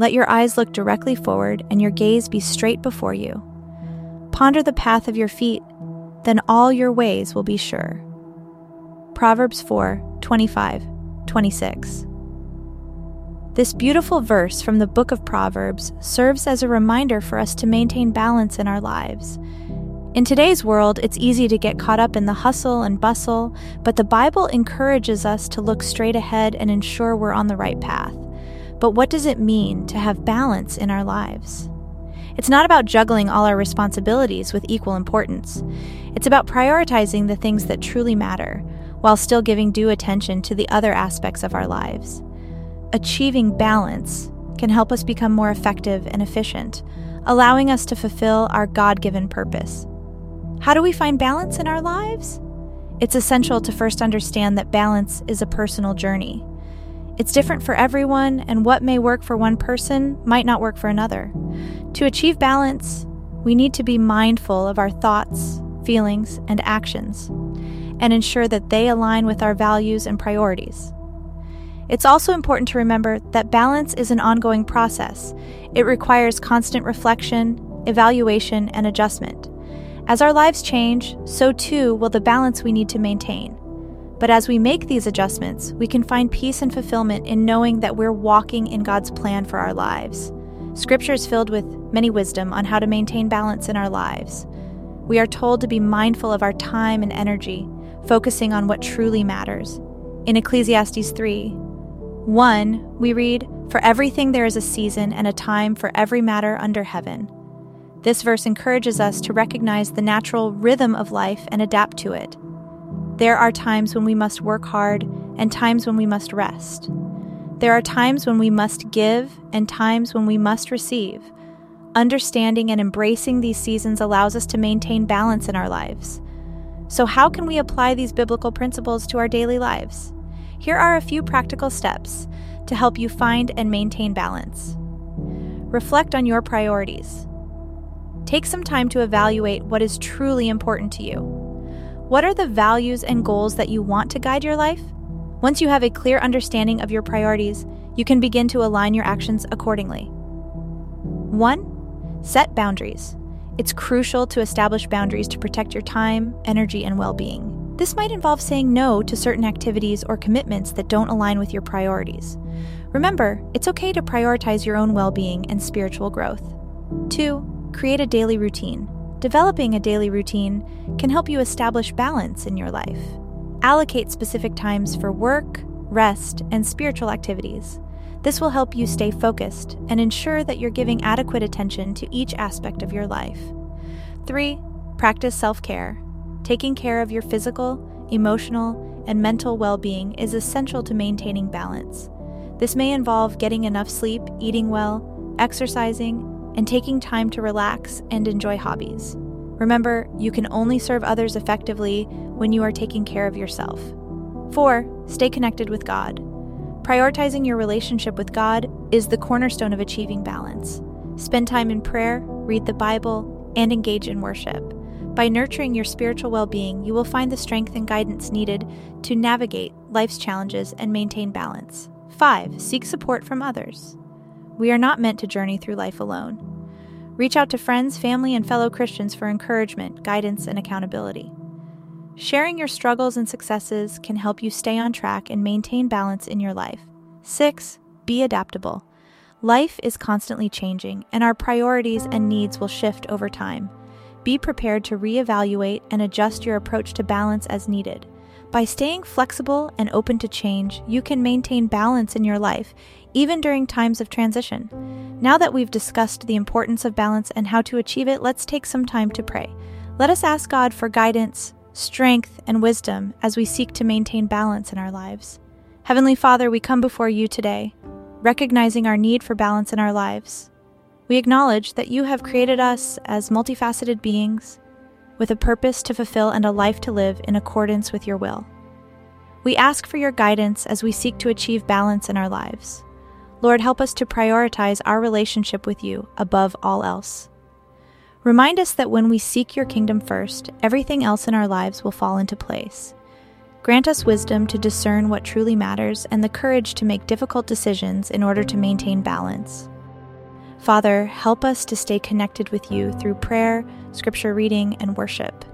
Let your eyes look directly forward and your gaze be straight before you. Ponder the path of your feet, then all your ways will be sure. Proverbs 4 25, 26. This beautiful verse from the book of Proverbs serves as a reminder for us to maintain balance in our lives. In today's world, it's easy to get caught up in the hustle and bustle, but the Bible encourages us to look straight ahead and ensure we're on the right path. But what does it mean to have balance in our lives? It's not about juggling all our responsibilities with equal importance. It's about prioritizing the things that truly matter, while still giving due attention to the other aspects of our lives. Achieving balance can help us become more effective and efficient, allowing us to fulfill our God given purpose. How do we find balance in our lives? It's essential to first understand that balance is a personal journey. It's different for everyone, and what may work for one person might not work for another. To achieve balance, we need to be mindful of our thoughts, feelings, and actions, and ensure that they align with our values and priorities. It's also important to remember that balance is an ongoing process. It requires constant reflection, evaluation, and adjustment. As our lives change, so too will the balance we need to maintain. But as we make these adjustments, we can find peace and fulfillment in knowing that we're walking in God's plan for our lives. Scripture is filled with many wisdom on how to maintain balance in our lives. We are told to be mindful of our time and energy, focusing on what truly matters. In Ecclesiastes 3, 1, we read, For everything there is a season and a time for every matter under heaven. This verse encourages us to recognize the natural rhythm of life and adapt to it. There are times when we must work hard and times when we must rest. There are times when we must give and times when we must receive. Understanding and embracing these seasons allows us to maintain balance in our lives. So, how can we apply these biblical principles to our daily lives? Here are a few practical steps to help you find and maintain balance. Reflect on your priorities. Take some time to evaluate what is truly important to you. What are the values and goals that you want to guide your life? Once you have a clear understanding of your priorities, you can begin to align your actions accordingly. 1. Set boundaries. It's crucial to establish boundaries to protect your time, energy, and well being. This might involve saying no to certain activities or commitments that don't align with your priorities. Remember, it's okay to prioritize your own well being and spiritual growth. 2. Create a daily routine. Developing a daily routine can help you establish balance in your life. Allocate specific times for work, rest, and spiritual activities. This will help you stay focused and ensure that you're giving adequate attention to each aspect of your life. 3. Practice self care. Taking care of your physical, emotional, and mental well being is essential to maintaining balance. This may involve getting enough sleep, eating well, exercising, and taking time to relax and enjoy hobbies. Remember, you can only serve others effectively when you are taking care of yourself. 4. Stay connected with God. Prioritizing your relationship with God is the cornerstone of achieving balance. Spend time in prayer, read the Bible, and engage in worship. By nurturing your spiritual well being, you will find the strength and guidance needed to navigate life's challenges and maintain balance. 5. Seek support from others. We are not meant to journey through life alone. Reach out to friends, family, and fellow Christians for encouragement, guidance, and accountability. Sharing your struggles and successes can help you stay on track and maintain balance in your life. 6. Be adaptable. Life is constantly changing, and our priorities and needs will shift over time. Be prepared to reevaluate and adjust your approach to balance as needed. By staying flexible and open to change, you can maintain balance in your life, even during times of transition. Now that we've discussed the importance of balance and how to achieve it, let's take some time to pray. Let us ask God for guidance, strength, and wisdom as we seek to maintain balance in our lives. Heavenly Father, we come before you today, recognizing our need for balance in our lives. We acknowledge that you have created us as multifaceted beings with a purpose to fulfill and a life to live in accordance with your will. We ask for your guidance as we seek to achieve balance in our lives. Lord, help us to prioritize our relationship with you above all else. Remind us that when we seek your kingdom first, everything else in our lives will fall into place. Grant us wisdom to discern what truly matters and the courage to make difficult decisions in order to maintain balance. Father, help us to stay connected with you through prayer, scripture reading, and worship.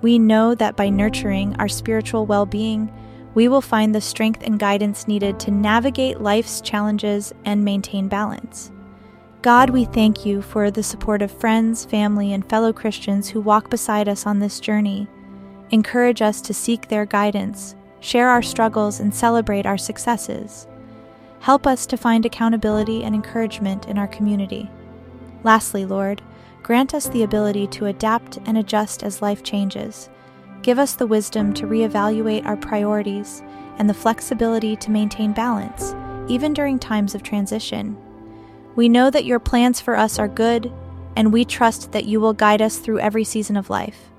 We know that by nurturing our spiritual well being, we will find the strength and guidance needed to navigate life's challenges and maintain balance. God, we thank you for the support of friends, family, and fellow Christians who walk beside us on this journey. Encourage us to seek their guidance, share our struggles, and celebrate our successes. Help us to find accountability and encouragement in our community. Lastly, Lord, grant us the ability to adapt and adjust as life changes. Give us the wisdom to reevaluate our priorities and the flexibility to maintain balance, even during times of transition. We know that your plans for us are good, and we trust that you will guide us through every season of life.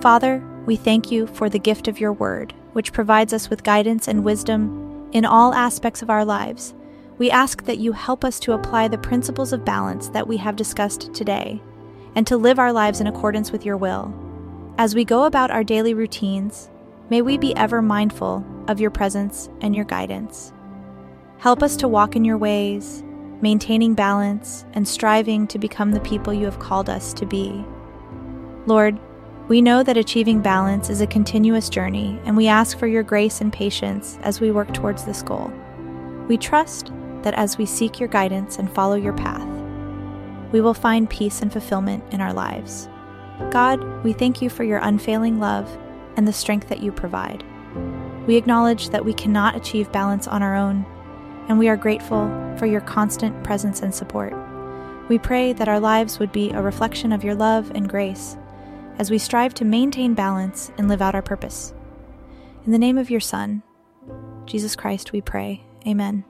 Father, we thank you for the gift of your word, which provides us with guidance and wisdom in all aspects of our lives, we ask that you help us to apply the principles of balance that we have discussed today and to live our lives in accordance with your will. As we go about our daily routines, may we be ever mindful of your presence and your guidance. Help us to walk in your ways, maintaining balance and striving to become the people you have called us to be. Lord, we know that achieving balance is a continuous journey, and we ask for your grace and patience as we work towards this goal. We trust that as we seek your guidance and follow your path, we will find peace and fulfillment in our lives. God, we thank you for your unfailing love and the strength that you provide. We acknowledge that we cannot achieve balance on our own, and we are grateful for your constant presence and support. We pray that our lives would be a reflection of your love and grace as we strive to maintain balance and live out our purpose. In the name of your Son, Jesus Christ, we pray. Amen.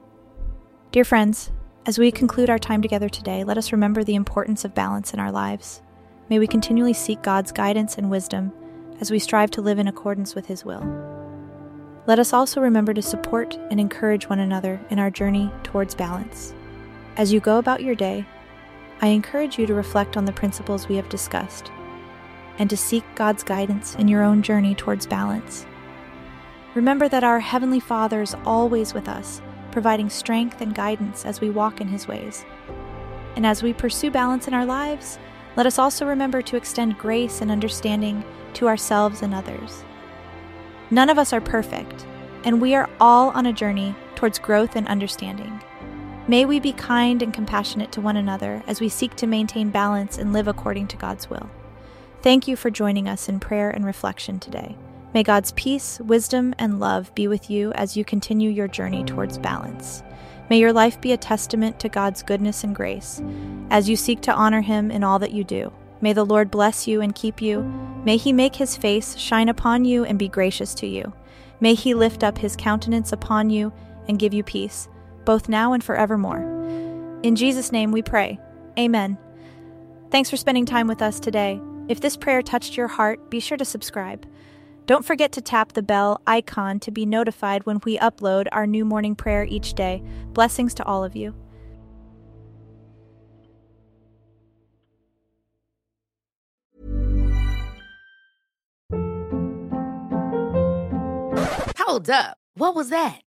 Dear friends, as we conclude our time together today, let us remember the importance of balance in our lives. May we continually seek God's guidance and wisdom as we strive to live in accordance with His will. Let us also remember to support and encourage one another in our journey towards balance. As you go about your day, I encourage you to reflect on the principles we have discussed and to seek God's guidance in your own journey towards balance. Remember that our Heavenly Father is always with us, providing strength and guidance as we walk in His ways. And as we pursue balance in our lives, let us also remember to extend grace and understanding to ourselves and others. None of us are perfect, and we are all on a journey towards growth and understanding. May we be kind and compassionate to one another as we seek to maintain balance and live according to God's will. Thank you for joining us in prayer and reflection today. May God's peace, wisdom, and love be with you as you continue your journey towards balance. May your life be a testament to God's goodness and grace as you seek to honor Him in all that you do. May the Lord bless you and keep you. May He make His face shine upon you and be gracious to you. May He lift up His countenance upon you and give you peace, both now and forevermore. In Jesus' name we pray. Amen. Thanks for spending time with us today. If this prayer touched your heart, be sure to subscribe. Don't forget to tap the bell icon to be notified when we upload our new morning prayer each day. Blessings to all of you. Hold up. What was that?